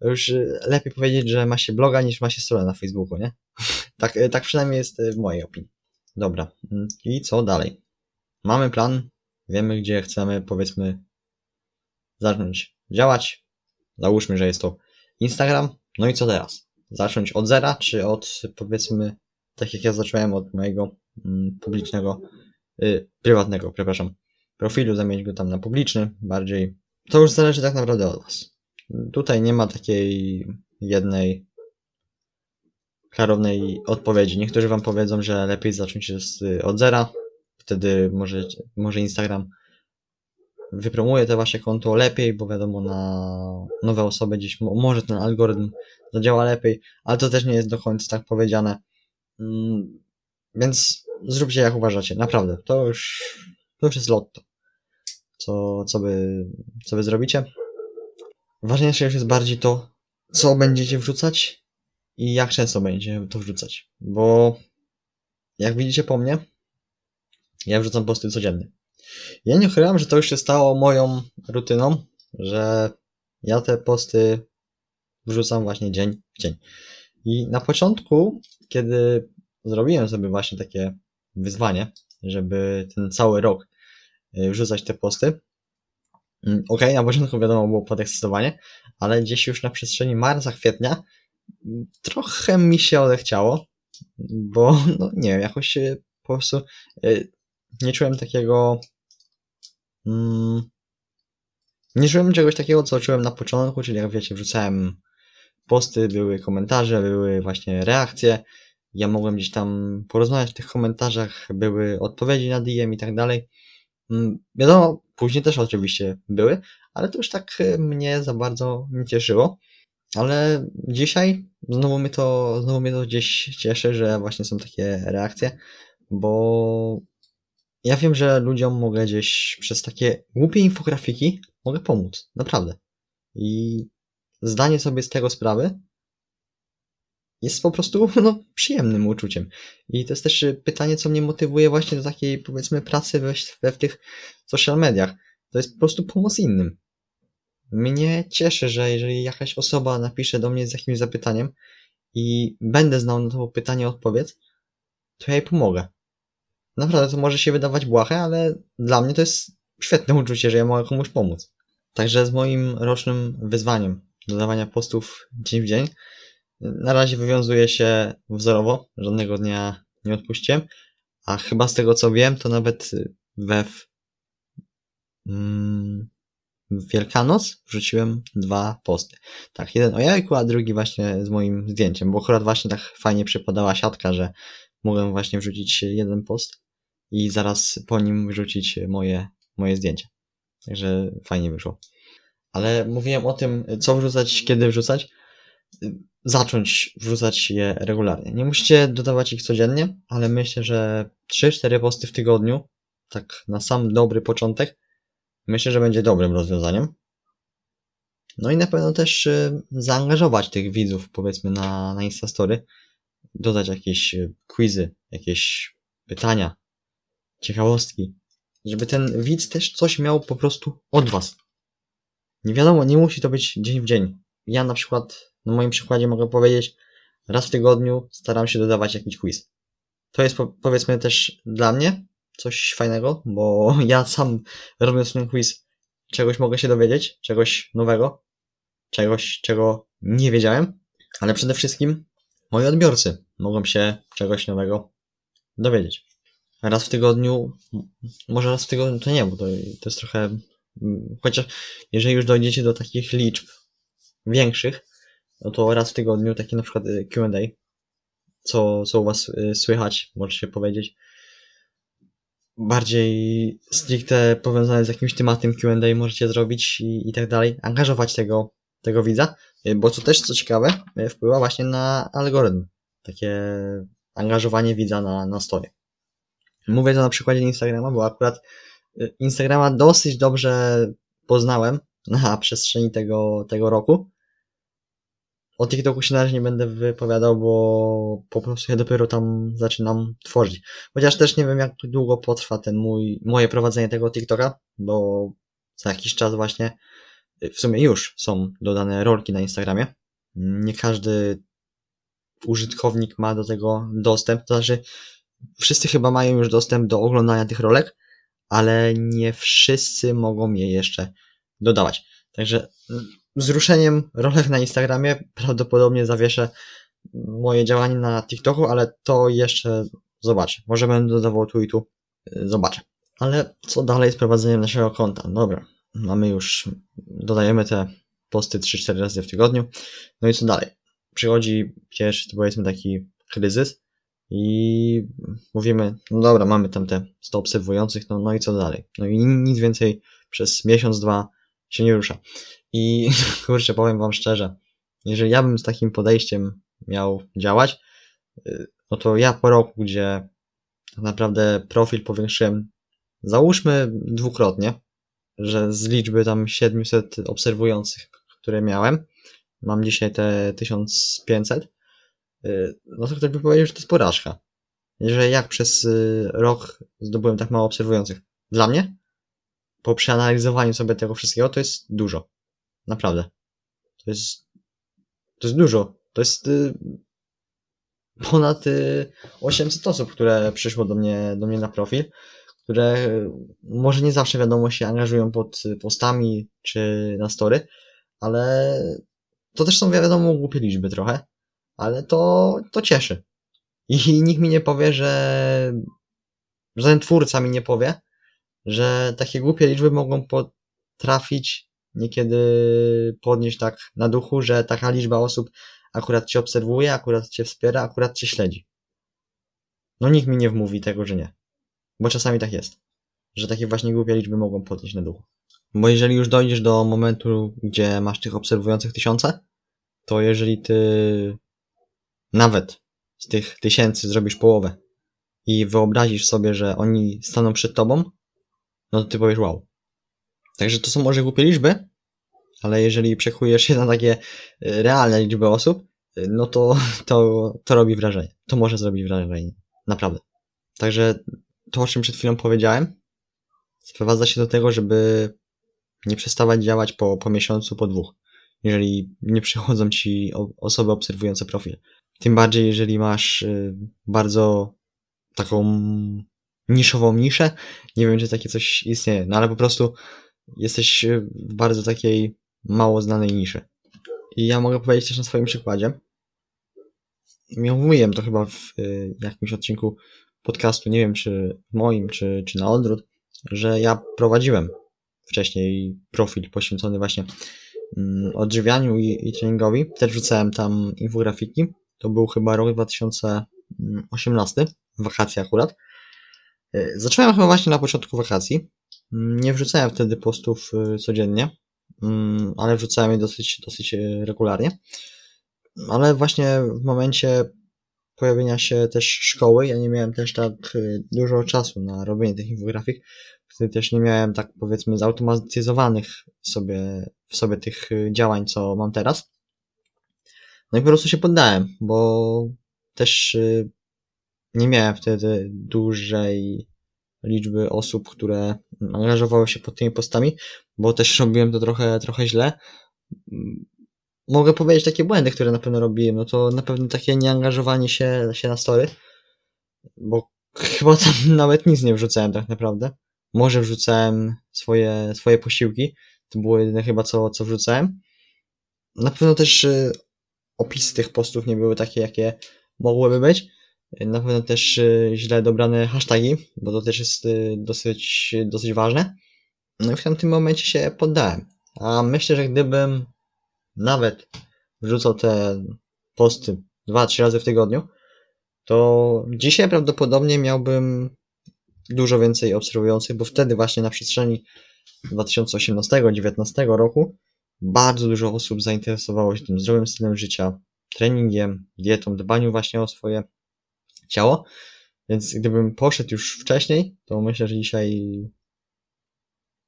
Już y, lepiej powiedzieć, że ma się bloga niż ma się stronę na Facebooku, nie? *laughs* tak, tak przynajmniej jest w mojej opinii. Dobra, mm, i co dalej? Mamy plan, wiemy gdzie chcemy, powiedzmy, zacząć działać. Załóżmy, że jest to Instagram. No i co teraz? Zacząć od zera, czy od powiedzmy, tak jak ja zacząłem od mojego mm, publicznego, y, prywatnego, przepraszam, profilu, zamienić go tam na publiczny, bardziej. To już zależy tak naprawdę od Was. Tutaj nie ma takiej jednej klarownej odpowiedzi. Niektórzy Wam powiedzą, że lepiej zacząć od zera, wtedy może, może Instagram wypromuje te wasze konto lepiej, bo wiadomo, na nowe osoby gdzieś może ten algorytm zadziała lepiej, ale to też nie jest do końca tak powiedziane. Mm, więc zróbcie jak uważacie, naprawdę. To już, to już jest lotto. Co, co, wy, co wy zrobicie? Ważniejsze już jest bardziej to, co będziecie wrzucać i jak często będziecie to wrzucać. Bo jak widzicie po mnie, ja wrzucam posty codziennie. Ja nie ukrywam, że to już się stało moją rutyną, że ja te posty wrzucam właśnie dzień w dzień. I na początku, kiedy zrobiłem sobie właśnie takie wyzwanie, żeby ten cały rok y, wrzucać te posty, mm, ok, na początku wiadomo było podekscytowanie, ale gdzieś już na przestrzeni marca, kwietnia trochę mi się odechciało, bo no nie wiem, jakoś po prostu y, nie czułem takiego Mm, nie czułem czegoś takiego, co czułem na początku, czyli jak wiecie, wrzucałem posty, były komentarze, były właśnie reakcje. Ja mogłem gdzieś tam porozmawiać w tych komentarzach, były odpowiedzi na DM i tak dalej. Mm, wiadomo, później też oczywiście były, ale to już tak e, mnie za bardzo nie cieszyło. Ale dzisiaj znowu mnie to, znowu mnie to gdzieś cieszy, że właśnie są takie reakcje, bo ja wiem, że ludziom mogę gdzieś przez takie głupie infografiki mogę pomóc. Naprawdę. I zdanie sobie z tego sprawy jest po prostu *laughs* no, przyjemnym uczuciem. I to jest też pytanie, co mnie motywuje właśnie do takiej, powiedzmy, pracy we, we w tych social mediach. To jest po prostu pomoc innym. Mnie cieszy, że jeżeli jakaś osoba napisze do mnie z jakimś zapytaniem i będę znał na to pytanie odpowiedź, to ja jej pomogę. Naprawdę to może się wydawać błahe, ale dla mnie to jest świetne uczucie, że ja mogę komuś pomóc. Także z moim rocznym wyzwaniem dodawania postów dzień w dzień na razie wywiązuje się wzorowo, żadnego dnia nie odpuściłem, a chyba z tego co wiem, to nawet we w, mm, Wielkanoc wrzuciłem dwa posty. Tak, jeden o jajku, a drugi właśnie z moim zdjęciem, bo akurat właśnie tak fajnie przypadała siatka, że mogłem właśnie wrzucić jeden post i zaraz po nim wrzucić moje, moje zdjęcie. Także fajnie wyszło. Ale mówiłem o tym, co wrzucać, kiedy wrzucać. Zacząć wrzucać je regularnie. Nie musicie dodawać ich codziennie, ale myślę, że 3-4 posty w tygodniu, tak na sam dobry początek, myślę, że będzie dobrym rozwiązaniem. No i na pewno też y, zaangażować tych widzów, powiedzmy, na, na Instastory. Dodać jakieś y, quizy, jakieś pytania, ciekawostki. Żeby ten widz też coś miał po prostu od was. Nie wiadomo, nie musi to być dzień w dzień. Ja na przykład, na moim przykładzie mogę powiedzieć, raz w tygodniu staram się dodawać jakiś quiz. To jest powiedzmy też dla mnie coś fajnego, bo *laughs* ja sam robiąc ten quiz czegoś mogę się dowiedzieć, czegoś nowego, czegoś, czego nie wiedziałem, ale przede wszystkim moi odbiorcy mogą się czegoś nowego dowiedzieć. Raz w tygodniu, może raz w tygodniu to nie, bo to, to jest trochę, chociaż jeżeli już dojdziecie do takich liczb większych, no to raz w tygodniu takie na przykład y, Q&A, co, co u was y, słychać, możecie powiedzieć, bardziej stricte powiązane z jakimś tematem Q&A możecie zrobić i, i tak dalej, angażować tego, tego widza, y, bo co też, co ciekawe, wpływa właśnie na algorytm, takie angażowanie widza na, na story. Mówię to na przykładzie Instagrama, bo akurat y, Instagrama dosyć dobrze poznałem *laughs* na przestrzeni tego, tego roku o TikToku się na razie nie będę wypowiadał, bo po prostu ja dopiero tam zaczynam tworzyć. Chociaż też nie wiem, jak długo potrwa ten mój, moje prowadzenie tego TikToka, bo za jakiś czas właśnie, w sumie już są dodane rolki na Instagramie. Nie każdy użytkownik ma do tego dostęp, to znaczy wszyscy chyba mają już dostęp do oglądania tych rolek, ale nie wszyscy mogą je jeszcze dodawać. Także wzruszeniem rolek na Instagramie prawdopodobnie zawieszę moje działanie na TikToku, ale to jeszcze zobaczę. Może będę dodawał tu i tu, y, zobaczę. Ale co dalej z prowadzeniem naszego konta? Dobra, mamy już, dodajemy te posty 3-4 razy w tygodniu. No i co dalej? Przychodzi pierwszy, powiedzmy, taki kryzys i mówimy, no dobra, mamy tam te 100 obserwujących, no, no i co dalej? No i nic więcej przez miesiąc, dwa się nie rusza. I *laughs* kurczę, powiem wam szczerze, jeżeli ja bym z takim podejściem miał działać, y, no to ja po roku, gdzie tak naprawdę profil powiększyłem, załóżmy dwukrotnie, że z liczby tam 700 obserwujących, które miałem, mam dzisiaj te 1500, y, no to ktoś by powiedział, że to jest porażka. Że jak przez y, rok zdobyłem tak mało obserwujących. Dla mnie, po przeanalizowaniu sobie tego wszystkiego, to jest dużo. Naprawdę. To jest, to jest dużo. To jest y, ponad y, 800 osób, które przyszło do mnie, do mnie na profil, które y, może nie zawsze wiadomo się angażują pod postami czy na story, ale to też są wiadomo głupie liczby trochę, ale to, to cieszy. I nikt mi nie powie, że żaden twórca mi nie powie, że takie głupie liczby mogą potrafić niekiedy podnieść tak na duchu, że taka liczba osób akurat cię obserwuje, akurat cię wspiera, akurat cię śledzi. No nikt mi nie wmówi tego, że nie. Bo czasami tak jest. Że takie właśnie głupie liczby mogą podnieść na duchu. Bo jeżeli już dojdziesz do momentu, gdzie masz tych obserwujących tysiące, to jeżeli ty nawet z tych tysięcy zrobisz połowę i wyobrazisz sobie, że oni staną przed tobą, no to ty powiesz wow. Także to są może głupie liczby, ale jeżeli przekujesz się na takie y, realne liczby osób, y, no to, to, to robi wrażenie. To może zrobić wrażenie. Naprawdę. Także to, o czym przed chwilą powiedziałem, sprowadza się do tego, żeby nie przestawać działać po, po miesiącu, po dwóch, jeżeli nie przychodzą ci osoby obserwujące profil. Tym bardziej, jeżeli masz y, bardzo taką niszową niszę. Nie wiem, czy takie coś istnieje, no ale po prostu jesteś w bardzo takiej mało znanej niszy. I ja mogę powiedzieć też na swoim przykładzie. Ja mówiłem to chyba w y, jakimś odcinku podcastu, nie wiem czy moim, czy, czy na odwrót, że ja prowadziłem wcześniej profil poświęcony właśnie mm, odżywianiu i, i treningowi. Też wrzucałem tam infografiki. To był chyba rok 2018, wakacje akurat. Y, zacząłem chyba właśnie na początku wakacji. Mm, nie wrzucałem wtedy postów y, codziennie, mm, ale wrzucałem je dosyć, dosyć y, regularnie. Ale właśnie w momencie pojawienia się też szkoły, ja nie miałem też tak dużo czasu na robienie tych infografik. Wtedy też nie miałem tak powiedzmy zautomatyzowanych sobie w sobie tych działań, co mam teraz. No i po prostu się poddałem, bo też y, nie miałem wtedy dużej liczby osób, które angażowały się pod tymi postami, bo też robiłem to trochę, trochę źle. Mogę powiedzieć takie błędy, które na pewno robiłem, no to na pewno takie nieangażowanie się, się na story, bo *laughs* chyba tam nawet nic nie wrzucałem tak naprawdę. Może wrzucałem swoje, swoje posiłki, to było jedyne chyba co, co wrzucałem. Na pewno też y, opisy tych postów nie były takie, jakie mogłyby być. Na pewno też y, źle dobrane hasztagi, bo to też jest y, dosyć, dosyć ważne. No i w tamtym momencie się poddałem. A myślę, że gdybym nawet wrzucał te posty dwa, trzy razy w tygodniu, to dzisiaj prawdopodobnie miałbym dużo więcej obserwujących, bo wtedy właśnie na przestrzeni 2018-2019 roku bardzo dużo osób zainteresowało się tym zdrowym stylem życia, treningiem, dietą, dbaniem właśnie o swoje ciało. Więc gdybym poszedł już wcześniej, to myślę, że dzisiaj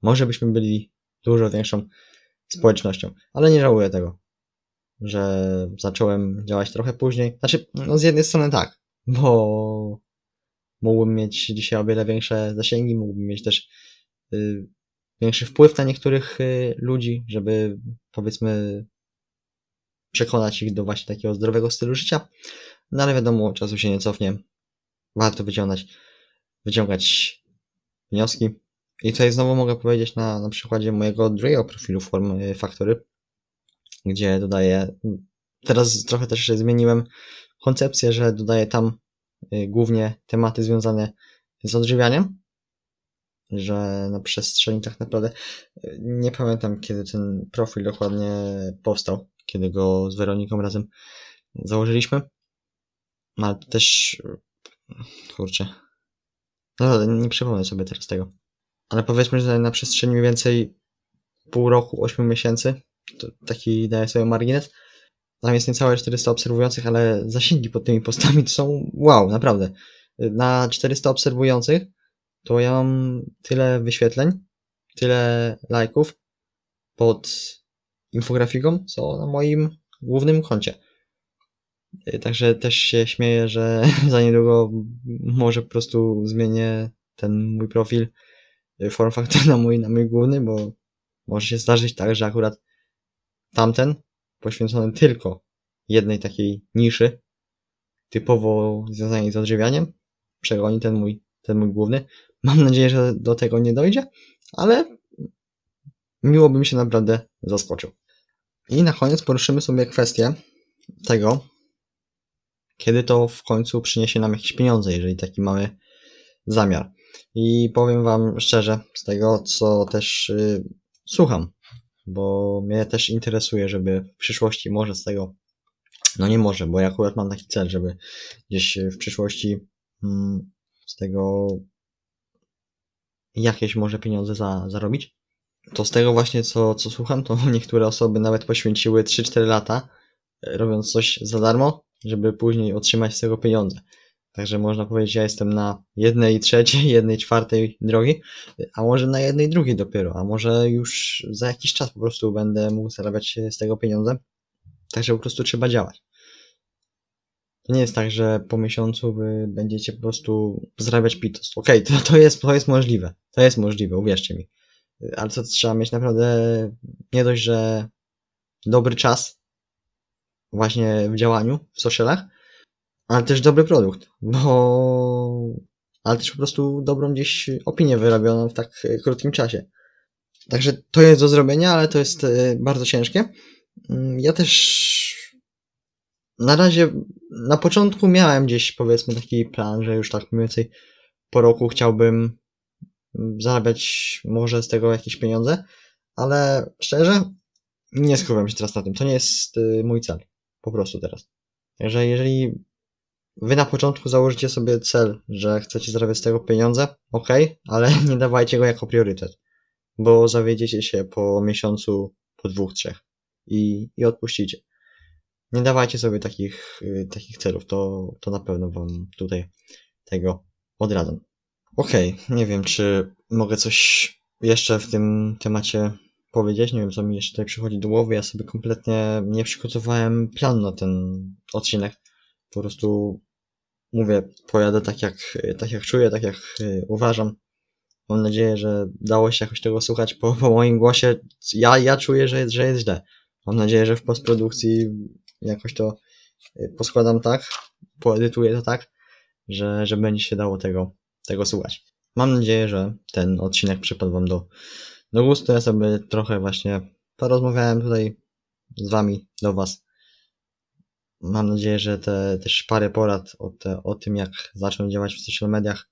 może byśmy byli dużo większą społecznością. Ale nie żałuję tego, że zacząłem działać trochę później. Znaczy, no z jednej strony tak, bo mógłbym mieć dzisiaj o wiele większe zasięgi, mógłbym mieć też y, większy wpływ na niektórych y, ludzi, żeby powiedzmy przekonać ich do właśnie takiego zdrowego stylu życia. No ale wiadomo, czasu się nie cofnie. Warto wyciągać, wyciągać wnioski. I tutaj znowu mogę powiedzieć na, na przykładzie mojego drugiego profilu Form y, Factory, gdzie dodaję, teraz trochę też zmieniłem koncepcję, że dodaję tam y, głównie tematy związane z odżywianiem, że na przestrzeni tak naprawdę y, nie pamiętam kiedy ten profil dokładnie powstał, kiedy go z Weroniką razem założyliśmy. Ale też kurczę. No nie przypomnę sobie teraz tego. Ale powiedzmy, że na przestrzeni mniej więcej pół roku, 8 miesięcy, to taki daję sobie margines. Tam jest niecałe 400 obserwujących, ale zasięgi pod tymi postami to są wow, naprawdę. Na 400 obserwujących to ja mam tyle wyświetleń, tyle lajków pod infografiką, co na moim głównym koncie. Także też się śmieję, że *laughs* za niedługo może po prostu zmienię ten mój profil form factor *laughs* na mój, na mój główny, bo może się zdarzyć tak, że akurat tamten poświęcony tylko jednej takiej niszy, typowo związanej z odżywianiem, przegoni ten mój, ten mój główny. Mam nadzieję, że do tego nie dojdzie, ale miło bym się naprawdę zaskoczył. I na koniec poruszymy sobie kwestię tego, kiedy to w końcu przyniesie nam jakieś pieniądze, jeżeli taki mamy zamiar. I powiem Wam szczerze, z tego co też y, słucham, bo mnie też interesuje, żeby w przyszłości może z tego, no nie może, bo ja akurat mam taki cel, żeby gdzieś w przyszłości mm, z tego jakieś może pieniądze za, zarobić. To z tego właśnie co, co słucham, to *laughs* niektóre osoby nawet poświęciły 3-4 lata y, robiąc coś za darmo, żeby później otrzymać z tego pieniądze. Także można powiedzieć, ja jestem na jednej trzeciej, *laughs* jednej czwartej drogi, a może na jednej drugiej dopiero, a może już za jakiś czas po prostu będę mógł zarabiać z tego pieniądze. Także po prostu trzeba działać. To nie jest tak, że po miesiącu wy będziecie po prostu zarabiać pitos. Okej, okay, to, to, jest, to jest możliwe. To jest możliwe, uwierzcie mi. Ale to trzeba mieć naprawdę nie dość, że dobry czas właśnie w działaniu w socialach, ale też dobry produkt, bo ale też po prostu dobrą gdzieś opinię wyrobioną w tak krótkim czasie. Także to jest do zrobienia, ale to jest e, bardzo ciężkie. Mm, ja też na razie na początku miałem gdzieś powiedzmy taki plan, że już tak mniej więcej po roku chciałbym zarabiać może z tego jakieś pieniądze, ale szczerze nie skupiam się teraz na tym. To nie jest e, mój cel. Po prostu teraz. Także jeżeli wy na początku założycie sobie cel, że chcecie zarabiać z tego pieniądze, ok, ale *laughs* nie dawajcie go jako priorytet, bo zawiedziecie się po miesiącu, po dwóch, trzech i, i odpuścicie. Nie dawajcie sobie takich, y, takich celów, to, to na pewno wam tutaj tego odradzam. Ok, nie wiem, czy mogę coś jeszcze w tym temacie powiedzieć, nie wiem co mi jeszcze tutaj przychodzi do głowy, ja sobie kompletnie nie przygotowałem planu na ten odcinek. Po prostu mówię, pojadę tak jak, tak jak czuję, tak jak y, uważam. Mam nadzieję, że dało się jakoś tego słuchać po, po moim głosie. Ja, ja czuję, że jest, że jest źle. Mam nadzieję, że w postprodukcji jakoś to y, poskładam tak, poedytuję to tak, że, że będzie się dało tego, tego słuchać. Mam nadzieję, że ten odcinek przypadł Wam do, do gustu. Ja sobie trochę właśnie porozmawiałem tutaj z Wami, do Was. Mam nadzieję, że te też parę porad o, te, o tym, jak zacząć działać w social mediach,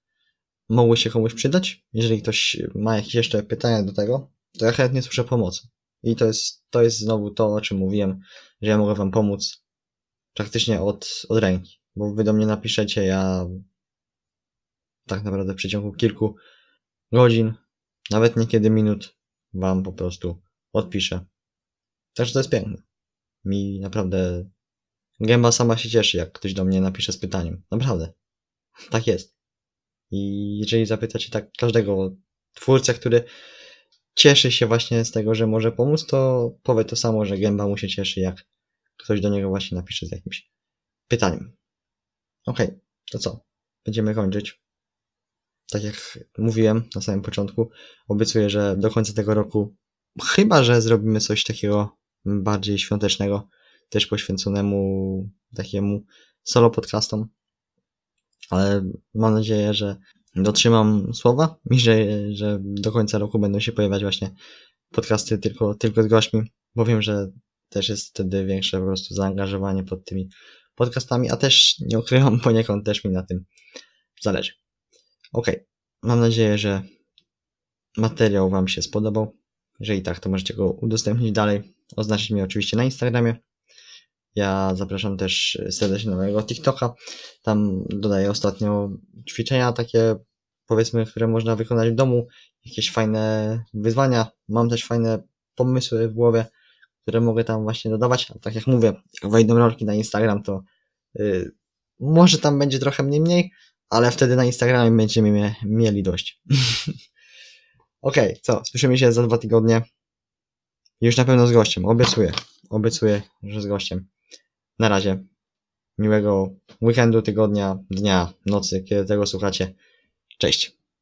mogły się komuś przydać. Jeżeli ktoś ma jakieś jeszcze pytania do tego, to ja chętnie słyszę pomocy. I to jest, to jest znowu to, o czym mówiłem, że ja mogę Wam pomóc praktycznie od, od ręki. Bo Wy do mnie napiszecie, ja tak naprawdę w przeciągu kilku godzin, nawet niekiedy minut, Wam po prostu odpiszę. Także to jest piękne. Mi naprawdę gęba sama się cieszy, jak ktoś do mnie napisze z pytaniem. Naprawdę. Tak jest. I jeżeli zapytacie tak każdego twórcę, który cieszy się właśnie z tego, że może pomóc, to powie to samo, że gęba mu się cieszy, jak ktoś do niego właśnie napisze z jakimś pytaniem. Okej, okay, to co? Będziemy kończyć. Tak jak mówiłem na samym początku, obiecuję, że do końca tego roku, chyba że zrobimy coś takiego bardziej świątecznego, też poświęconemu takiemu solo podcastom, ale mam nadzieję, że dotrzymam słowa i że, że do końca roku będą się pojawiać właśnie podcasty tylko, tylko z gośćmi, bo wiem, że też jest wtedy większe po prostu zaangażowanie pod tymi podcastami, a też nie ukrywam *laughs* poniekąd też mi na tym zależy. Ok, mam nadzieję, że materiał Wam się spodobał. Jeżeli tak, to możecie go udostępnić dalej. Oznaczyć mnie oczywiście na Instagramie. Ja zapraszam też serdecznie na mojego TikToka. Tam dodaję ostatnio ćwiczenia takie, powiedzmy, które można wykonać w domu. Jakieś fajne wyzwania. Mam też fajne pomysły w głowie, które mogę tam właśnie dodawać. A tak jak mówię, jak wejdą rolki na Instagram, to yy, może tam będzie trochę mniej mniej, ale wtedy na Instagramie będziemy mieli dość. *laughs* Okej, okay, co? Słyszymy się za dwa tygodnie. Już na pewno z gościem, obiecuję. Obiecuję, że z gościem. Na razie. Miłego weekendu, tygodnia, dnia, nocy, kiedy tego słuchacie. Cześć.